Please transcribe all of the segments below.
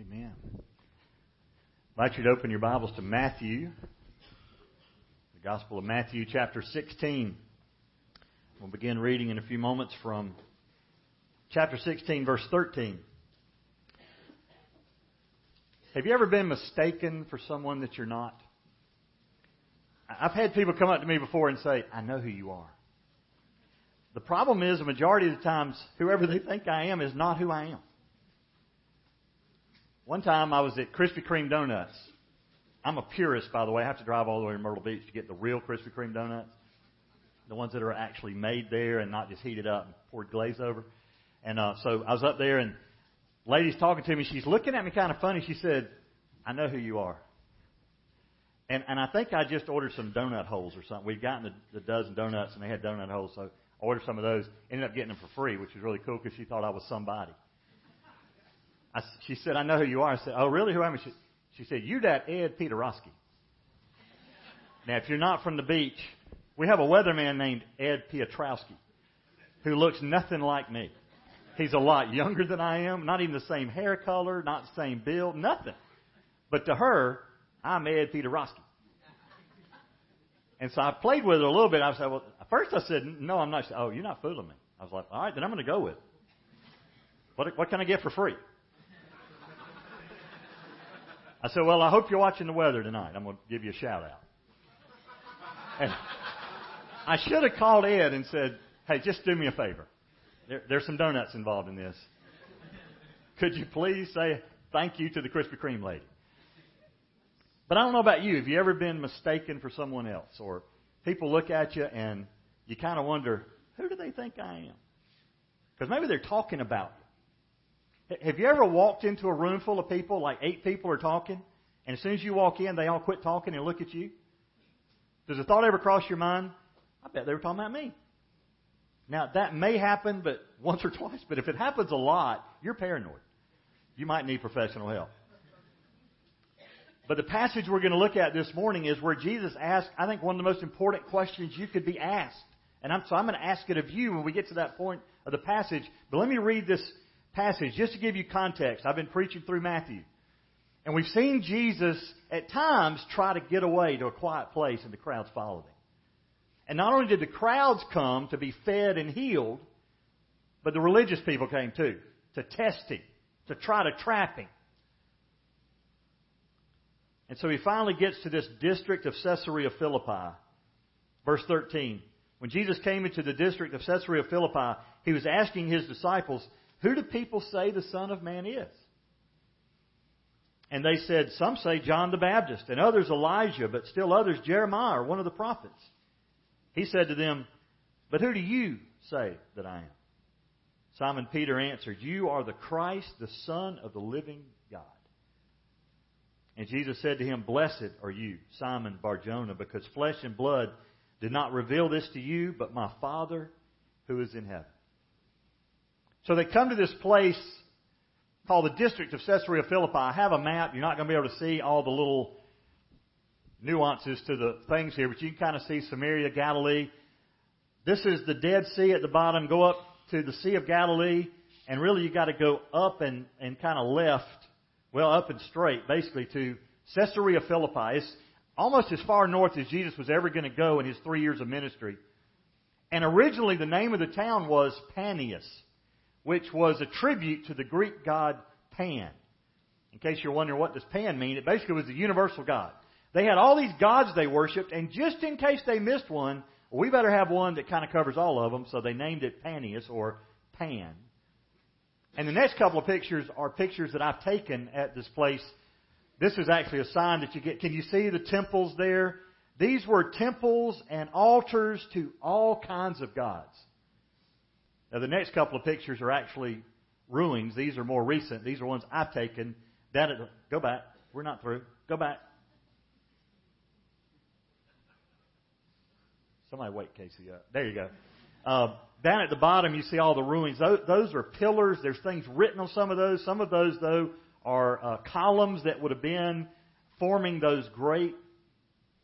Amen. I'd like you to open your Bibles to Matthew, the Gospel of Matthew, chapter 16. We'll begin reading in a few moments from chapter 16, verse 13. Have you ever been mistaken for someone that you're not? I've had people come up to me before and say, I know who you are. The problem is, the majority of the times, whoever they think I am is not who I am. One time I was at Krispy Kreme Donuts. I'm a purist, by the way. I have to drive all the way to Myrtle Beach to get the real Krispy Kreme donuts. The ones that are actually made there and not just heated up and poured glaze over. And uh, so I was up there and lady's talking to me. She's looking at me kind of funny. She said, I know who you are. And, and I think I just ordered some donut holes or something. We'd gotten the, the dozen donuts and they had donut holes. So I ordered some of those. Ended up getting them for free, which was really cool because she thought I was somebody. I, she said, I know who you are. I said, Oh, really? Who am I? She, she said, You that Ed Peterowski. Now, if you're not from the beach, we have a weatherman named Ed Piotrowski who looks nothing like me. He's a lot younger than I am, not even the same hair color, not the same build, nothing. But to her, I'm Ed Peterowski. And so I played with it a little bit. I said, well, first I said, no, I'm not. Said, oh, you're not fooling me. I was like, all right, then I'm going to go with it. What, what can I get for free? I said, well, I hope you're watching the weather tonight. I'm going to give you a shout out. And I should have called Ed and said, hey, just do me a favor. There, there's some donuts involved in this. Could you please say thank you to the Krispy Kreme lady? But I don't know about you. Have you ever been mistaken for someone else? Or people look at you and you kind of wonder, who do they think I am? Because maybe they're talking about. Have you ever walked into a room full of people, like eight people are talking, and as soon as you walk in, they all quit talking and look at you? Does a thought ever cross your mind? I bet they were talking about me. Now, that may happen, but once or twice, but if it happens a lot, you're paranoid. You might need professional help. But the passage we're going to look at this morning is where Jesus asked, I think, one of the most important questions you could be asked. And I'm, so I'm going to ask it of you when we get to that point of the passage. But let me read this passage just to give you context. I've been preaching through Matthew. And we've seen Jesus at times try to get away to a quiet place and the crowds followed him. And not only did the crowds come to be fed and healed, but the religious people came too, to test him, to try to trap him. And so he finally gets to this district of Caesarea Philippi. Verse 13. When Jesus came into the district of Caesarea Philippi, he was asking his disciples, Who do people say the Son of Man is? And they said, Some say John the Baptist, and others Elijah, but still others Jeremiah or one of the prophets. He said to them, But who do you say that I am? Simon Peter answered, You are the Christ, the Son of the living God. And Jesus said to him, Blessed are you, Simon Barjona, because flesh and blood did not reveal this to you, but my Father who is in heaven. So they come to this place called the district of Caesarea Philippi. I have a map. You're not going to be able to see all the little nuances to the things here, but you can kind of see Samaria, Galilee. This is the Dead Sea at the bottom. Go up to the Sea of Galilee, and really you got to go up and, and kind of left well, up and straight, basically, to Caesarea Philippi. It's almost as far north as Jesus was ever going to go in his three years of ministry. And originally, the name of the town was Panias, which was a tribute to the Greek god Pan. In case you're wondering what does Pan mean, it basically was the universal god. They had all these gods they worshipped, and just in case they missed one, we better have one that kind of covers all of them, so they named it Panias or Pan. And the next couple of pictures are pictures that I've taken at this place. This is actually a sign that you get. Can you see the temples there? These were temples and altars to all kinds of gods. Now, the next couple of pictures are actually ruins. These are more recent. These are ones I've taken. Down at go back. We're not through. Go back. Somebody wake Casey up. There you go. Uh, down at the bottom, you see all the ruins. Those, those are pillars. There's things written on some of those. Some of those, though, are uh, columns that would have been forming those great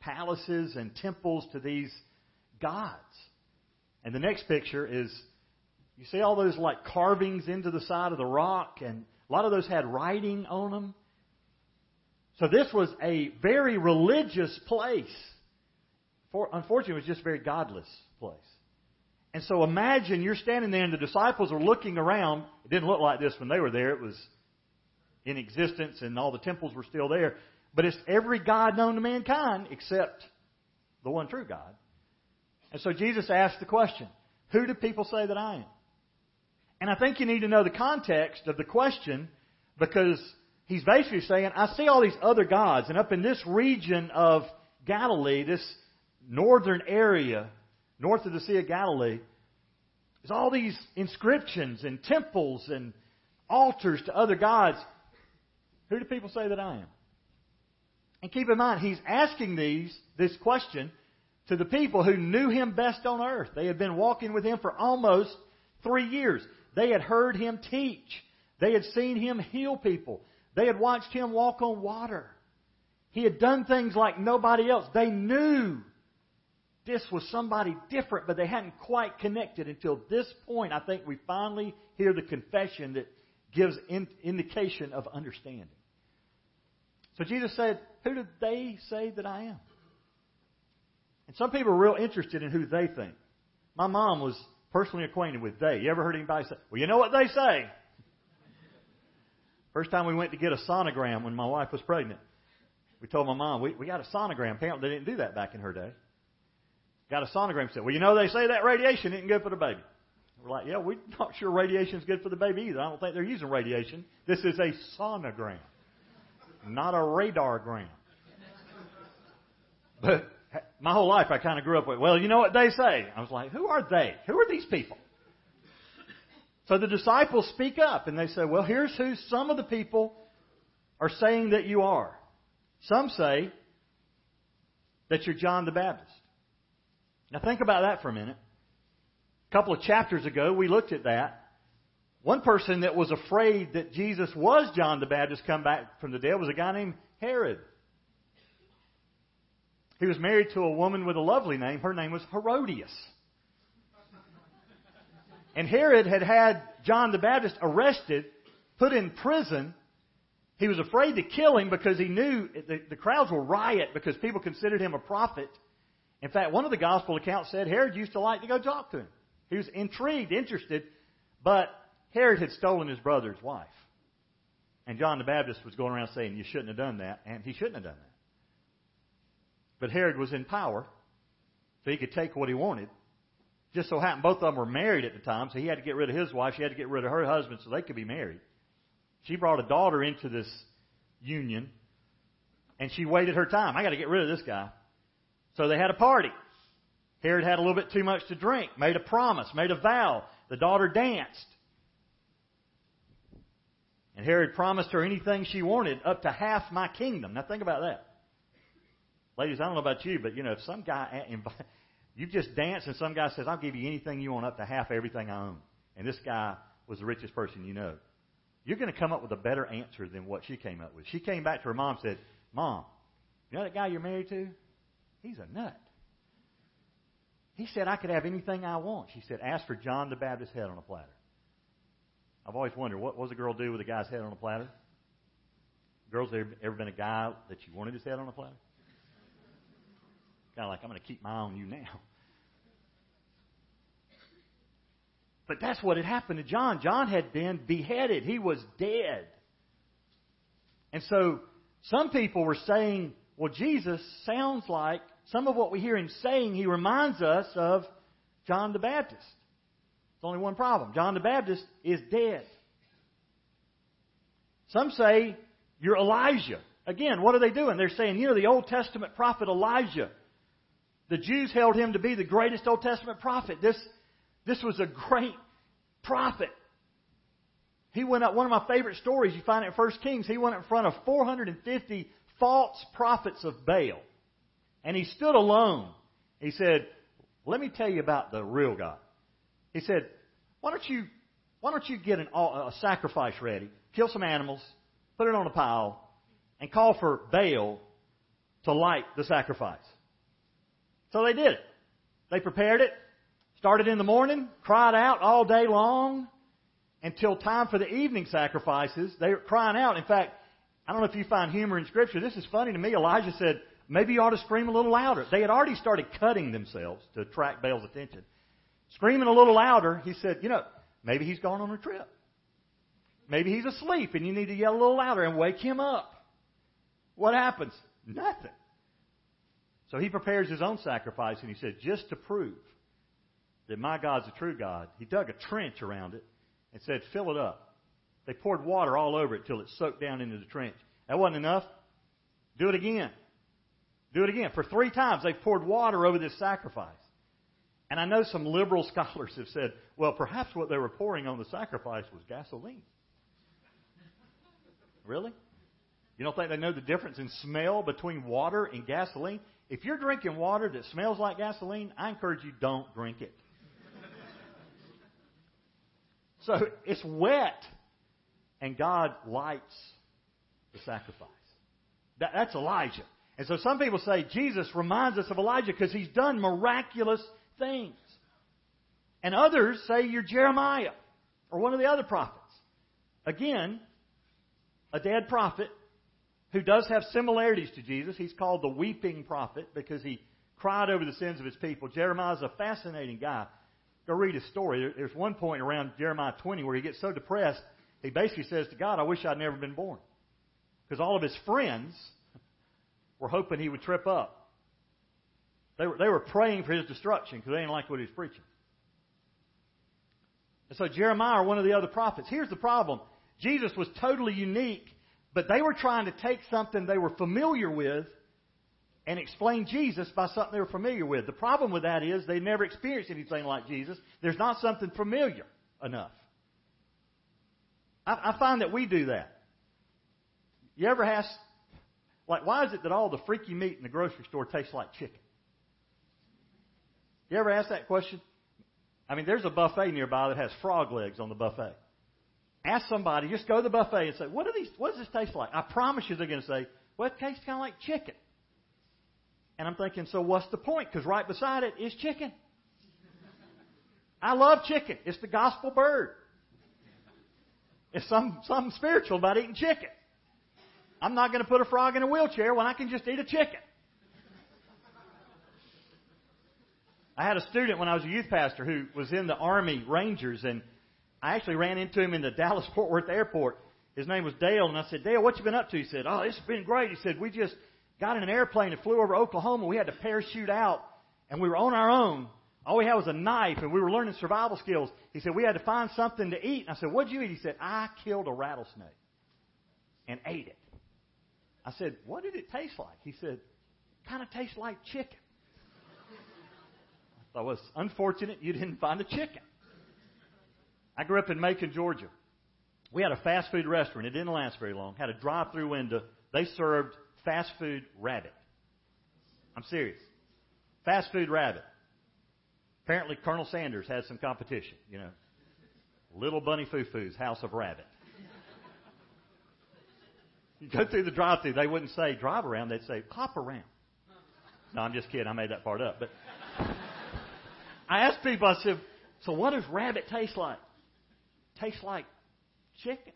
palaces and temples to these gods. And the next picture is you see all those like carvings into the side of the rock and A lot of those had writing on them. So this was a very religious place. For, unfortunately, it was just a very godless place. And so imagine you're standing there and the disciples are looking around. It didn't look like this when they were there. It was in existence and all the temples were still there. But it's every God known to mankind except the one true God. And so Jesus asked the question, Who do people say that I am? And I think you need to know the context of the question because he's basically saying, I see all these other gods, and up in this region of Galilee, this northern area, north of the Sea of Galilee, there's all these inscriptions and temples and altars to other gods. Who do people say that I am? And keep in mind, he's asking these, this question to the people who knew him best on earth. They had been walking with him for almost three years. They had heard him teach. They had seen him heal people. They had watched him walk on water. He had done things like nobody else. They knew this was somebody different, but they hadn't quite connected until this point. I think we finally hear the confession that gives in, indication of understanding. So Jesus said, Who did they say that I am? And some people are real interested in who they think. My mom was personally acquainted with they. You ever heard anybody say, Well, you know what they say? First time we went to get a sonogram when my wife was pregnant, we told my mom, we, we got a sonogram. Apparently they didn't do that back in her day. Got a sonogram. Said, well, you know they say that radiation isn't good for the baby. We're like, yeah, we're not sure radiation is good for the baby either. I don't think they're using radiation. This is a sonogram, not a radargram. But my whole life I kind of grew up with, well, you know what they say. I was like, who are they? Who are these people? So the disciples speak up and they say, well, here's who some of the people are saying that you are. Some say that you're John the Baptist. Now think about that for a minute. A couple of chapters ago, we looked at that. One person that was afraid that Jesus was John the Baptist come back from the dead was a guy named Herod. He was married to a woman with a lovely name. Her name was Herodias. And Herod had had John the Baptist arrested, put in prison. He was afraid to kill him because he knew the, the crowds will riot because people considered him a prophet. In fact, one of the gospel accounts said Herod used to like to go talk to him. He was intrigued, interested, but Herod had stolen his brother's wife. And John the Baptist was going around saying, You shouldn't have done that, and he shouldn't have done that. But Herod was in power, so he could take what he wanted. Just so happened both of them were married at the time, so he had to get rid of his wife, she had to get rid of her husband so they could be married. She brought a daughter into this union, and she waited her time. I got to get rid of this guy. So they had a party. Herod had a little bit too much to drink, made a promise, made a vow. The daughter danced. And Herod promised her anything she wanted, up to half my kingdom. Now think about that. Ladies, I don't know about you, but you know, if some guy, you just dance and some guy says, I'll give you anything you want, up to half everything I own. And this guy was the richest person you know. You're going to come up with a better answer than what she came up with. She came back to her mom and said, Mom, you know that guy you're married to? He's a nut. He said I could have anything I want. She said, ask for John the Baptist's head on a platter. I've always wondered, what does a girl do with a guy's head on a platter? Girls, there ever been a guy that you wanted his head on a platter? Kind of like, I'm going to keep my eye on you now. But that's what had happened to John. John had been beheaded. He was dead. And so some people were saying, well, Jesus sounds like some of what we hear him saying, he reminds us of John the Baptist. There's only one problem. John the Baptist is dead. Some say you're Elijah. Again, what are they doing? They're saying, you know, the Old Testament prophet Elijah. The Jews held him to be the greatest Old Testament prophet. This, this was a great prophet. He went up, one of my favorite stories, you find it in 1 Kings, he went in front of 450 false prophets of Baal. And he stood alone. He said, let me tell you about the real God. He said, why don't you, why don't you get an, a sacrifice ready, kill some animals, put it on a pile, and call for Baal to light the sacrifice. So they did it. They prepared it, started in the morning, cried out all day long, until time for the evening sacrifices. They were crying out. In fact, I don't know if you find humor in Scripture. This is funny to me. Elijah said, maybe you ought to scream a little louder. They had already started cutting themselves to attract Baal's attention. Screaming a little louder, he said, you know, maybe he's gone on a trip. Maybe he's asleep and you need to yell a little louder and wake him up. What happens? Nothing. So he prepares his own sacrifice and he said, just to prove that my God's a true God, he dug a trench around it and said, fill it up. They poured water all over it till it soaked down into the trench. That wasn't enough. Do it again. Do it again. For three times they've poured water over this sacrifice. And I know some liberal scholars have said, well, perhaps what they were pouring on the sacrifice was gasoline. Really? You don't think they know the difference in smell between water and gasoline? If you're drinking water that smells like gasoline, I encourage you don't drink it. so it's wet, and God lights the sacrifice. That, that's Elijah. And so some people say Jesus reminds us of Elijah because he's done miraculous things. And others say you're Jeremiah or one of the other prophets. Again, a dead prophet who does have similarities to Jesus. He's called the weeping prophet because he cried over the sins of his people. Jeremiah is a fascinating guy. Go read his story. There's one point around Jeremiah 20 where he gets so depressed, he basically says to God, I wish I'd never been born. Because all of his friends were hoping he would trip up. They were, they were praying for his destruction because they didn't like what he was preaching. And so Jeremiah, one of the other prophets, here's the problem. Jesus was totally unique, but they were trying to take something they were familiar with and explain Jesus by something they were familiar with. The problem with that is they never experienced anything like Jesus. There's not something familiar enough. I, I find that we do that. You ever ask, like, why is it that all the freaky meat in the grocery store tastes like chicken? You ever ask that question? I mean, there's a buffet nearby that has frog legs on the buffet. Ask somebody, just go to the buffet and say, what, are these, what does this taste like? I promise you they're going to say, well, it tastes kind of like chicken. And I'm thinking, so what's the point? Because right beside it is chicken. I love chicken. It's the gospel bird. It's some, something spiritual about eating chicken. I'm not going to put a frog in a wheelchair when I can just eat a chicken. I had a student when I was a youth pastor who was in the Army Rangers, and I actually ran into him in the Dallas Fort Worth airport. His name was Dale, and I said, Dale, what you been up to? He said, Oh, it's been great. He said, We just got in an airplane and flew over Oklahoma. We had to parachute out, and we were on our own. All we had was a knife, and we were learning survival skills. He said, We had to find something to eat. And I said, What'd you eat? He said, I killed a rattlesnake and ate it. I said, What did it taste like? He said, Kind of tastes like chicken. I thought, well, it's unfortunate you didn't find a chicken. I grew up in Macon, Georgia. We had a fast food restaurant. It didn't last very long. Had a drive-through window. They served fast food rabbit. I'm serious. Fast food rabbit. Apparently, Colonel Sanders had some competition. You know, Little Bunny Foo Foo's House of Rabbit. You go through the drive-through, they wouldn't say drive around. They'd say hop around. No, I'm just kidding. I made that part up. But I asked people. I said, "So what does rabbit taste like?" Tastes like chicken.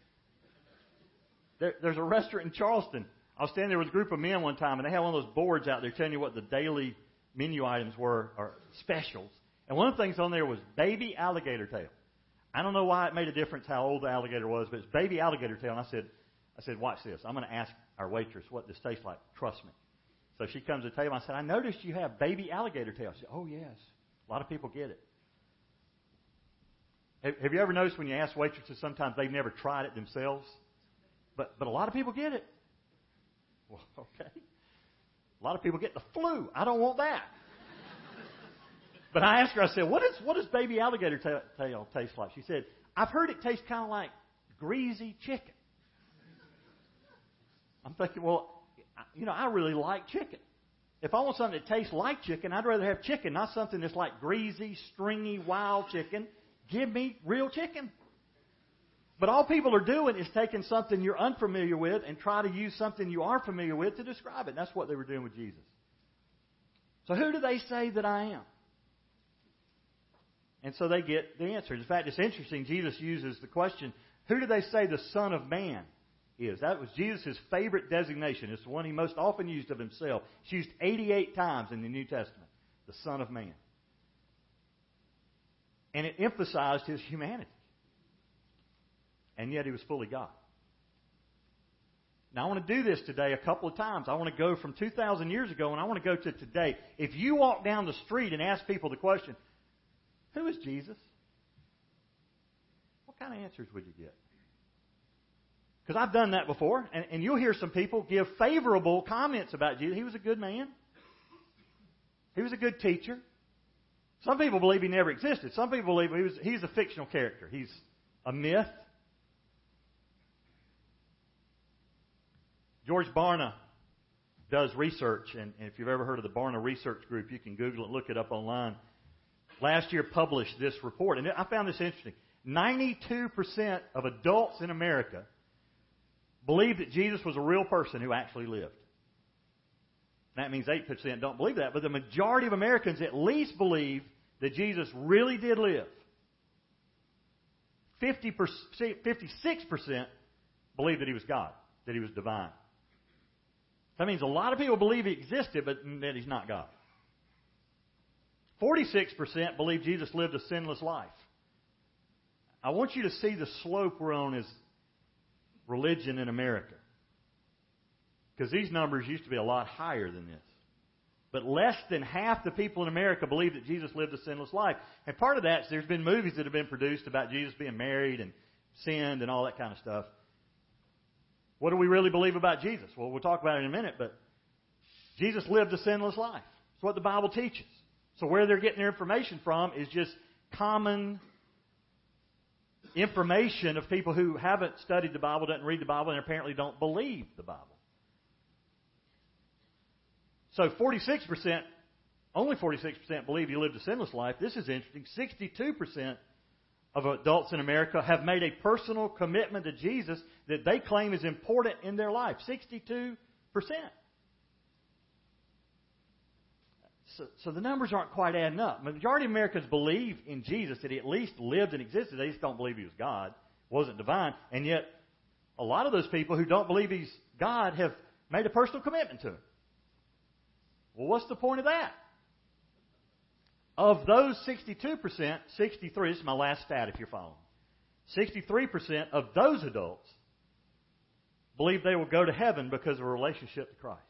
There, there's a restaurant in Charleston. I was standing there with a group of men one time, and they had one of those boards out there telling you what the daily menu items were or specials. And one of the things on there was baby alligator tail. I don't know why it made a difference how old the alligator was, but it's baby alligator tail. And I said, I said, watch this. I'm going to ask our waitress what this tastes like. Trust me. So she comes to the table. I said, I noticed you have baby alligator tail. She said, Oh yes, a lot of people get it. Have you ever noticed when you ask waitresses, sometimes they've never tried it themselves? But, but a lot of people get it. Well, okay. A lot of people get the flu. I don't want that. but I asked her, I said, what, is, what does baby alligator tail taste like? She said, I've heard it tastes kind of like greasy chicken. I'm thinking, well, you know, I really like chicken. If I want something that tastes like chicken, I'd rather have chicken, not something that's like greasy, stringy, wild chicken Give me real chicken. But all people are doing is taking something you're unfamiliar with and try to use something you are familiar with to describe it. That's what they were doing with Jesus. So who do they say that I am? And so they get the answer. In fact, it's interesting. Jesus uses the question, Who do they say the Son of Man is? That was Jesus' favorite designation. It's the one he most often used of himself. It's used 88 times in the New Testament. The Son of Man. And it emphasized his humanity. And yet he was fully God. Now, I want to do this today a couple of times. I want to go from 2,000 years ago and I want to go to today. If you walk down the street and ask people the question, who is Jesus? What kind of answers would you get? Because I've done that before, and, and you'll hear some people give favorable comments about Jesus. He was a good man. He was a good teacher. Some people believe he never existed. Some people believe he was, he's a fictional character. He's a myth. George Barna does research, and, if you've ever heard of the Barna Research Group, you can Google it, look it up online last year published this report, and I found this interesting. 92% of adults in America believe that Jesus was a real person who actually lived. That means 8% don't believe that, but the majority of Americans at least believe that Jesus really did live. 50%, 56% believe that he was God, that he was divine. That means a lot of people believe he existed, but that he's not God. 46% believe Jesus lived a sinless life. I want you to see the slope we're on as religion in America. Because these numbers used to be a lot higher than this. But less than half the people in America believe that Jesus lived a sinless life. And part of that is there's been movies that have been produced about Jesus being married and sinned and all that kind of stuff. What do we really believe about Jesus? Well, we'll talk about it in a minute, but Jesus lived a sinless life. That's what the Bible teaches. So where they're getting their information from is just common information of people who haven't studied the Bible, doesn't read the Bible, and apparently don't believe the Bible. So 46%, only 46% believe he lived a sinless life. This is interesting. 62% of adults in America have made a personal commitment to Jesus that they claim is important in their life. 62%. So, so the numbers aren't quite adding up. Majority of Americans believe in Jesus, that he at least lived and existed. They just don't believe he was God, wasn't divine. And yet, a lot of those people who don't believe he's God have made a personal commitment to him. Well, what's the point of that? Of those 62%, 63, this is my last stat if you're following. 63% of those adults believe they will go to heaven because of a relationship to Christ.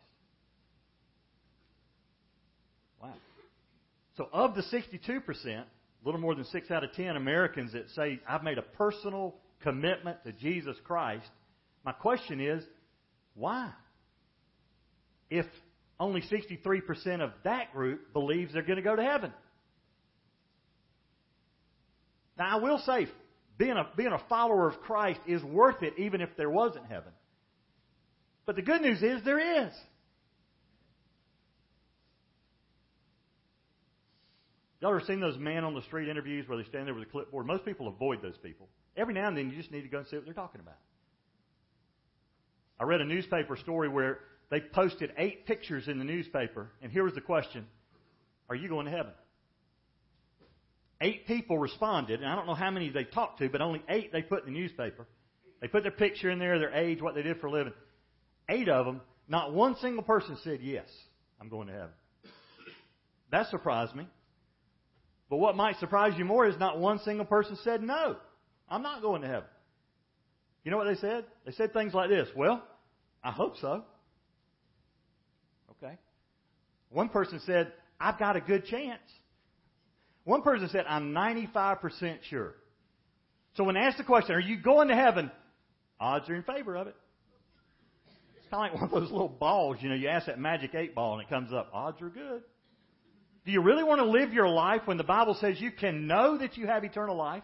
Wow. So of the 62%, a little more than 6 out of 10 Americans that say, I've made a personal commitment to Jesus Christ, my question is, why? If only 63% of that group believes they're going to go to heaven. Now, I will say, being a, being a follower of Christ is worth it even if there wasn't heaven. But the good news is there is. Y'all ever seen those man on the street interviews where they stand there with a clipboard? Most people avoid those people. Every now and then you just need to go and see what they're talking about. I read a newspaper story where they posted eight pictures in the newspaper, and here was the question Are you going to heaven? Eight people responded, and I don't know how many they talked to, but only eight they put in the newspaper. They put their picture in there, their age, what they did for a living. Eight of them, not one single person said, Yes, I'm going to heaven. That surprised me. But what might surprise you more is not one single person said, No, I'm not going to heaven. You know what they said? They said things like this Well, I hope so. Okay. One person said, I've got a good chance. One person said, I'm 95% sure. So when asked the question, Are you going to heaven? Odds are in favor of it. It's kind of like one of those little balls, you know, you ask that magic eight ball and it comes up. Odds are good. Do you really want to live your life when the Bible says you can know that you have eternal life?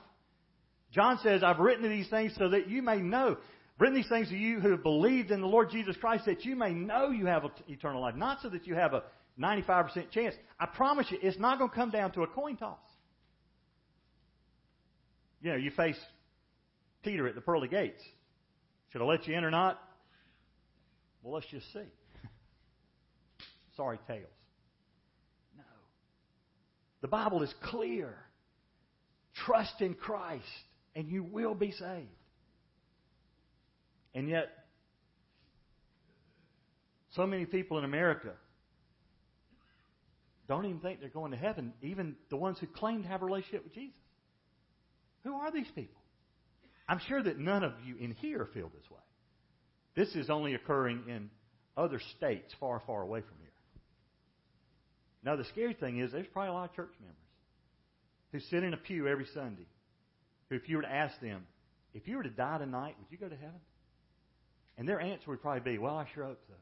John says, I've written these things so that you may know. I've written these things to you who have believed in the Lord Jesus Christ that you may know you have eternal life. Not so that you have a 95% chance. I promise you, it's not going to come down to a coin toss. You know, you face Peter at the pearly gates. Should I let you in or not? Well, let's just see. Sorry, tails. No. The Bible is clear Trust in Christ, and you will be saved. And yet, so many people in America don't even think they're going to heaven, even the ones who claim to have a relationship with Jesus. Who are these people? I'm sure that none of you in here feel this way. This is only occurring in other states far, far away from here. Now, the scary thing is there's probably a lot of church members who sit in a pew every Sunday who, if you were to ask them, if you were to die tonight, would you go to heaven? And their answer would probably be, well, I sure hope so.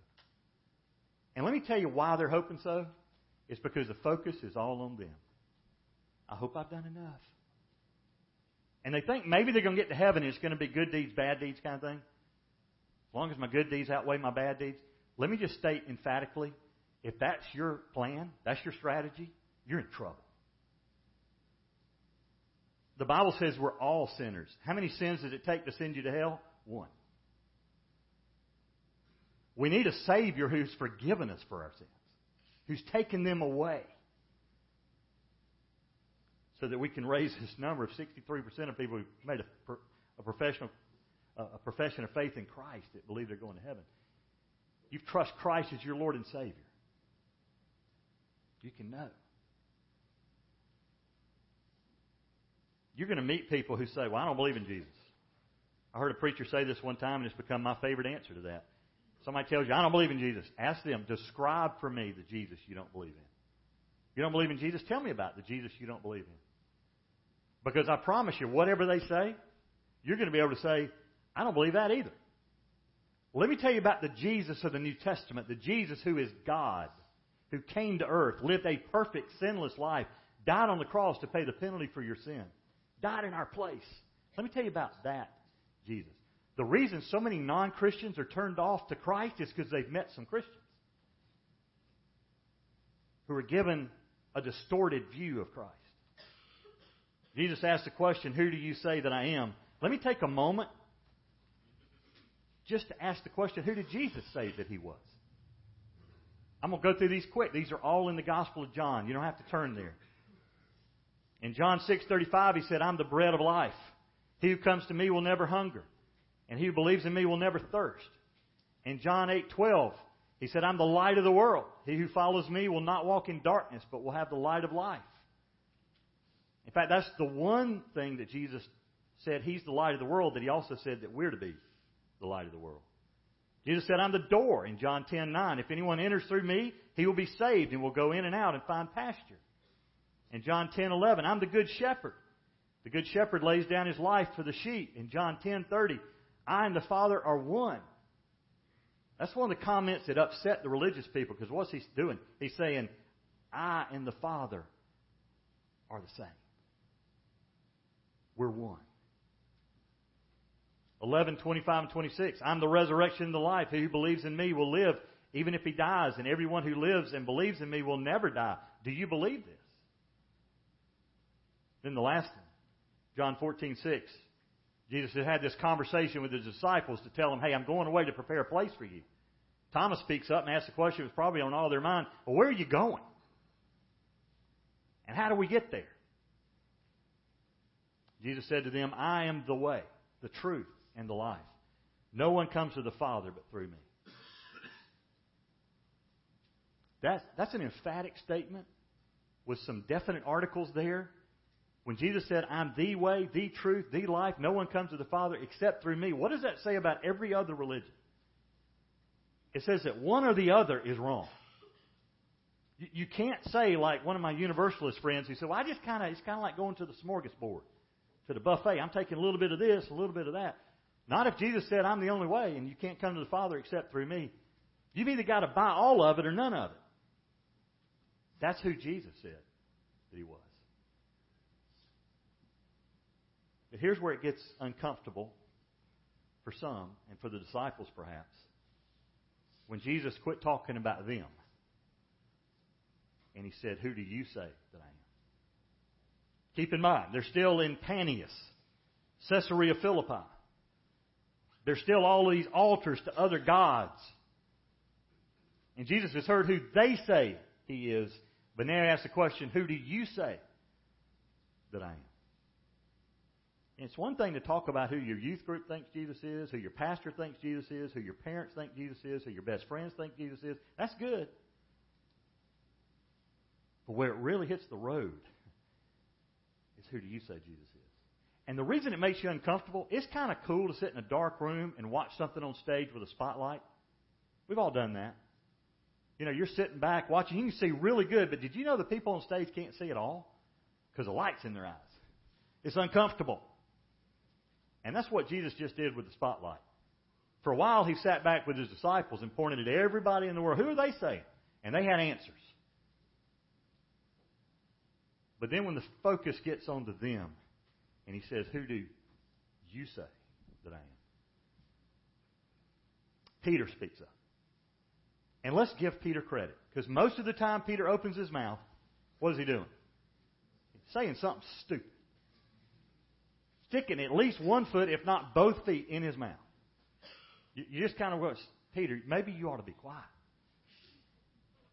And let me tell you why they're hoping so. It's because the focus is all on them. I hope I've done enough. And they think maybe they're going to get to heaven and it's going to be good deeds, bad deeds kind of thing. As long as my good deeds outweigh my bad deeds. Let me just state emphatically if that's your plan, that's your strategy, you're in trouble. The Bible says we're all sinners. How many sins does it take to send you to hell? One. We need a Savior who's forgiven us for our sins, who's taken them away, so that we can raise this number of 63% of people who made a, a professional a profession of faith in Christ that believe they're going to heaven. You trust Christ as your Lord and Savior. You can know. You're going to meet people who say, Well, I don't believe in Jesus. I heard a preacher say this one time, and it's become my favorite answer to that. Somebody tells you, I don't believe in Jesus. Ask them, describe for me the Jesus you don't believe in. You don't believe in Jesus? Tell me about the Jesus you don't believe in. Because I promise you, whatever they say, you're going to be able to say, I don't believe that either. Let me tell you about the Jesus of the New Testament, the Jesus who is God, who came to earth, lived a perfect, sinless life, died on the cross to pay the penalty for your sin, died in our place. Let me tell you about that Jesus. The reason so many non Christians are turned off to Christ is because they've met some Christians who are given a distorted view of Christ. Jesus asked the question, Who do you say that I am? Let me take a moment just to ask the question, Who did Jesus say that he was? I'm going to go through these quick. These are all in the Gospel of John. You don't have to turn there. In John 6:35 he said, "I'm the bread of life. He who comes to me will never hunger, and he who believes in me will never thirst. In John 8:12, he said, "I'm the light of the world. He who follows me will not walk in darkness, but will have the light of life." In fact, that's the one thing that Jesus said he's the light of the world that he also said that we're to be the light of the world. Jesus said, I'm the door in John 10 9. If anyone enters through me, he will be saved and will go in and out and find pasture. In John 10 11, I'm the good shepherd. The good shepherd lays down his life for the sheep. In John 10:30, I and the Father are one. That's one of the comments that upset the religious people because what's he doing? He's saying, I and the Father are the same. We're one. 11, 25, and 26. I'm the resurrection and the life. He who believes in me will live even if he dies, and everyone who lives and believes in me will never die. Do you believe this? Then the last one, John 14, 6. Jesus had had this conversation with his disciples to tell them, hey, I'm going away to prepare a place for you. Thomas speaks up and asks a question, it was probably on all their mind, well, where are you going? And how do we get there? Jesus said to them, I am the way, the truth, and the life. No one comes to the Father but through me. That's, that's an emphatic statement with some definite articles there when Jesus said, I'm the way, the truth, the life, no one comes to the Father except through me, what does that say about every other religion? It says that one or the other is wrong. You, can't say, like one of my universalist friends who said, Well, I just kind of, it's kind of like going to the smorgasbord, to the buffet. I'm taking a little bit of this, a little bit of that. Not if Jesus said, I'm the only way and you can't come to the Father except through me. You've either got to buy all of it or none of it. That's who Jesus said that he was. But here's where it gets uncomfortable for some and for the disciples perhaps. When Jesus quit talking about them and he said, Who do you say that I am? Keep in mind, they're still in Panias, Caesarea Philippi. There's still all these altars to other gods. And Jesus has heard who they say he is, but now he asks the question, Who do you say that I am? It's one thing to talk about who your youth group thinks Jesus is, who your pastor thinks Jesus is, who your parents think Jesus is, who your best friends think Jesus is. That's good. But where it really hits the road is who do you say Jesus is? And the reason it makes you uncomfortable, it's kind of cool to sit in a dark room and watch something on stage with a spotlight. We've all done that. You know, you're sitting back watching, you can see really good, but did you know the people on stage can't see at all? Because the light's in their eyes. It's uncomfortable. And that's what Jesus just did with the spotlight. For a while, he sat back with his disciples and pointed at everybody in the world. Who are they saying? And they had answers. But then when the focus gets onto them, and he says, Who do you say that I am? Peter speaks up. And let's give Peter credit. Because most of the time Peter opens his mouth, what is he doing? He's saying something stupid. Sticking at least one foot, if not both feet, in his mouth. You, you just kind of go, Peter, maybe you ought to be quiet.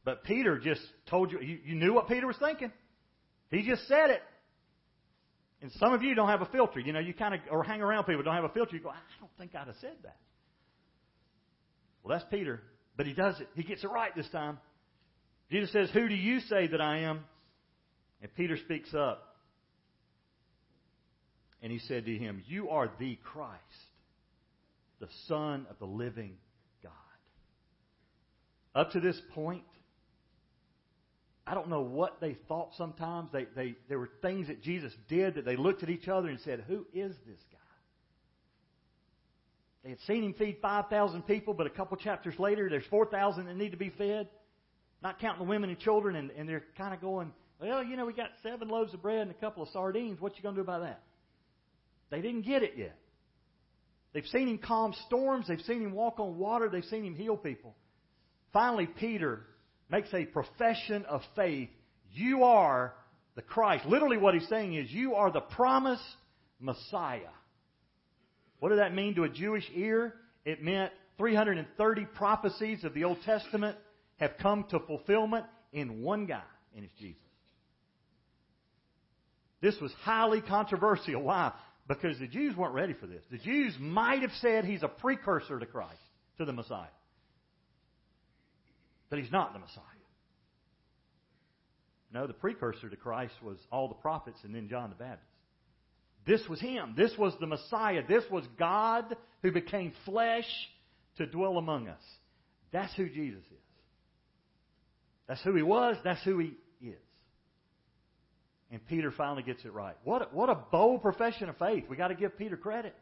But Peter just told you, you, you knew what Peter was thinking. He just said it. And some of you don't have a filter. You know, you kind of, or hang around people don't have a filter. You go, I don't think I'd have said that. Well, that's Peter. But he does it. He gets it right this time. Jesus says, Who do you say that I am? And Peter speaks up. And he said to him, You are the Christ, the Son of the living God. Up to this point, I don't know what they thought sometimes. They, they, there were things that Jesus did that they looked at each other and said, Who is this guy? They had seen him feed 5,000 people, but a couple chapters later, there's 4,000 that need to be fed, not counting the women and children, and, and they're kind of going, Well, you know, we got seven loaves of bread and a couple of sardines. What you going to do about that? They didn't get it yet. They've seen him calm storms. They've seen him walk on water. They've seen him heal people. Finally, Peter makes a profession of faith. You are the Christ. Literally, what he's saying is, You are the promised Messiah. What did that mean to a Jewish ear? It meant 330 prophecies of the Old Testament have come to fulfillment in one guy, and it's Jesus. This was highly controversial. Why? Because the Jews weren't ready for this. The Jews might have said he's a precursor to Christ, to the Messiah. But he's not the Messiah. No, the precursor to Christ was all the prophets and then John the Baptist. This was him. This was the Messiah. This was God who became flesh to dwell among us. That's who Jesus is. That's who he was. That's who he. And Peter finally gets it right. What a, what a bold profession of faith. We've got to give Peter credit.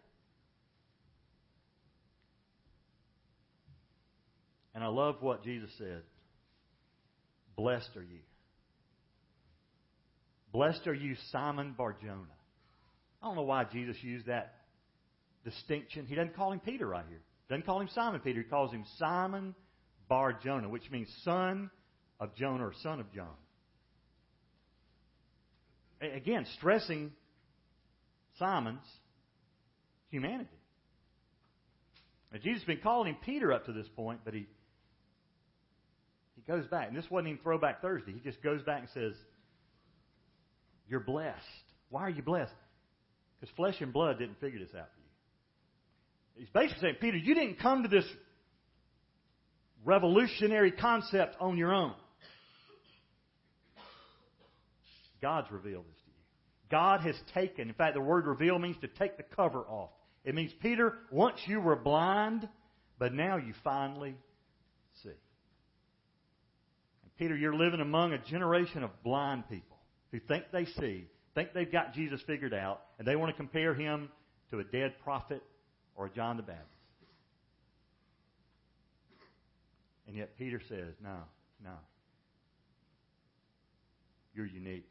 And I love what Jesus said. Blessed are you. Blessed are you, Simon Barjona. I don't know why Jesus used that distinction. He doesn't call him Peter right here. Doesn't call him Simon Peter. He calls him Simon Bar Jonah, which means son of Jonah or son of John. Again, stressing Simon's humanity. Now, Jesus has been calling him Peter up to this point, but he he goes back, and this wasn't even Throwback Thursday. He just goes back and says, "You're blessed. Why are you blessed? Because flesh and blood didn't figure this out for you. He's basically saying, Peter, you didn't come to this revolutionary concept on your own. God's revealed this to you. God has taken, in fact, the word reveal means to take the cover off. It means, Peter, once you were blind, but now you finally see. And Peter, you're living among a generation of blind people who think they see, think they've got Jesus figured out, and they want to compare him to a dead prophet or John the Baptist. And yet Peter says, no, no. You're unique.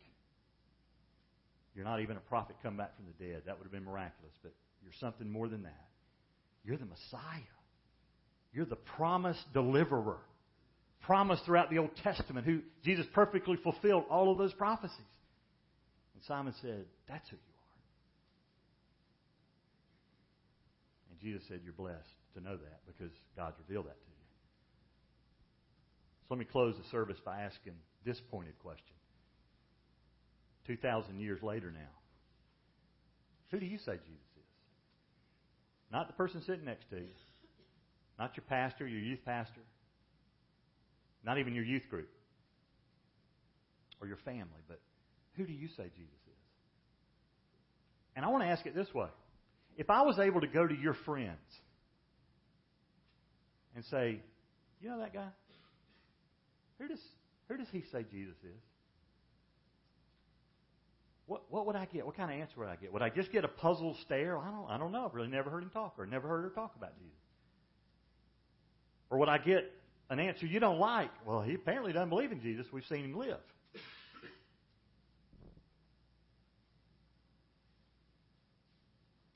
You're not even a prophet come back from the dead. That would have been miraculous, but you're something more than that. You're the Messiah. You're the promised deliverer. Promised throughout the Old Testament, who Jesus perfectly fulfilled all of those prophecies. And Simon said, That's who you are. And Jesus said, You're blessed to know that because God's revealed that to you. So let me close the service by asking this pointed question. 2,000 years later now, Who do you say Jesus is? Not the person sitting next to you. Not your pastor, your youth pastor. Not even your youth group. Or your family. But who do you say Jesus is? And I want to ask it this way. If I was able to go to your friends and say, you know that guy? Who does, who does he say Jesus is? What, what would I get? What kind of answer would I get? Would I just get a puzzled stare? I don't, I don't know. I've really never heard him talk or never heard her talk about Jesus. Or would I get an answer you don't like? Well, he apparently doesn't believe in Jesus. We've seen him live.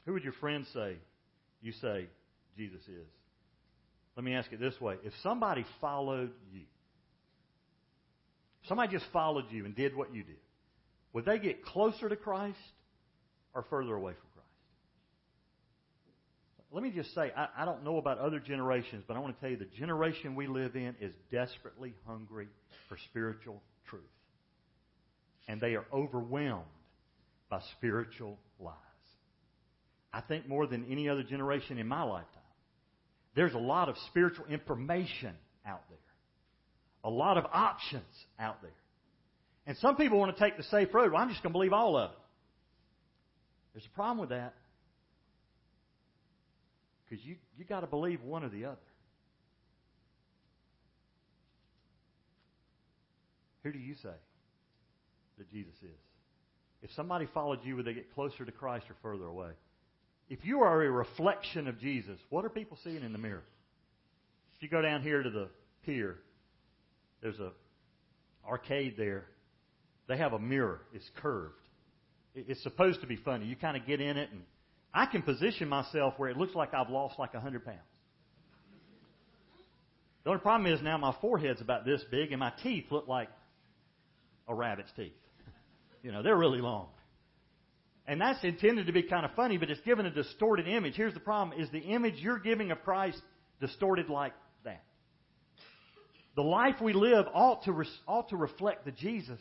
Who would your friends say you say Jesus is? Let me ask it this way. If somebody followed you, somebody just followed you and did what you did, would they get closer to Christ or further away from Christ? Let me just say, I, I don't know about other generations, but I want to tell you the generation we live in is desperately hungry for spiritual truth. And they are overwhelmed by spiritual lies. I think more than any other generation in my lifetime. There's a lot of spiritual information out there. A lot of options out there. And some people want to take the safe road. Well, I'm just going to believe all of it. There's a problem with that. Because you, you got to believe one or the other. Who do you say that Jesus is? If somebody followed you, would they get closer to Christ or further away? If you are a reflection of Jesus, what are people seeing in the mirror? If you go down here to the pier, there's a arcade there. They have a mirror. It's curved. It's supposed to be funny. You kind of get in it, and I can position myself where it looks like I've lost like a hundred pounds. The only problem is now my forehead's about this big, and my teeth look like a rabbit's teeth. You know, they're really long. And that's intended to be kind of funny, but it's given a distorted image. Here's the problem is the image you're giving of Christ distorted like that. The life we live ought to, ought to reflect the Jesus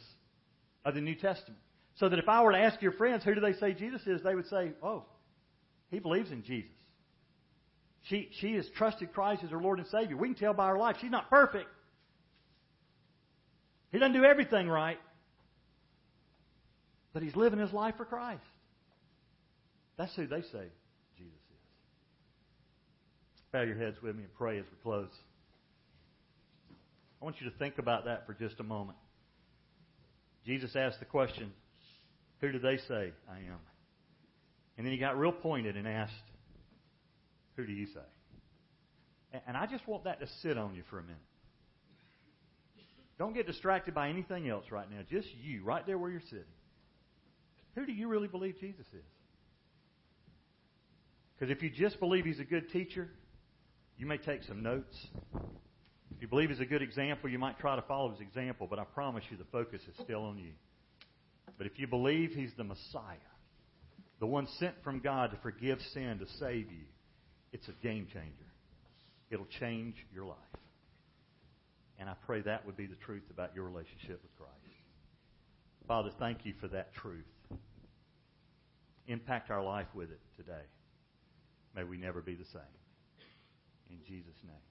of the New Testament. So that if I were to ask your friends, who do they say Jesus is? They would say, oh, he believes in Jesus. She, she has trusted Christ as her Lord and Savior. We can tell by her life. She's not perfect. He doesn't do everything right. But he's living his life for Christ. That's who they say Jesus is. Bow your heads with me and pray as we close. I want you to think about that for just a moment. Jesus asked the question, Who do they say I am? And then he got real pointed and asked, Who do you say? And I just want that to sit on you for a minute. Don't get distracted by anything else right now. Just you, right there where you're sitting. Who do you really believe Jesus is? Because if you just believe he's a good teacher, you may take some notes. If you believe he's a good example, you might try to follow his example, but I promise you the focus is still on you. But if you believe he's the Messiah, the one sent from God to forgive sin, to save you, it's a game changer. It'll change your life. And I pray that would be the truth about your relationship with Christ. Father, thank you for that truth. Impact our life with it today. May we never be the same. In Jesus' name.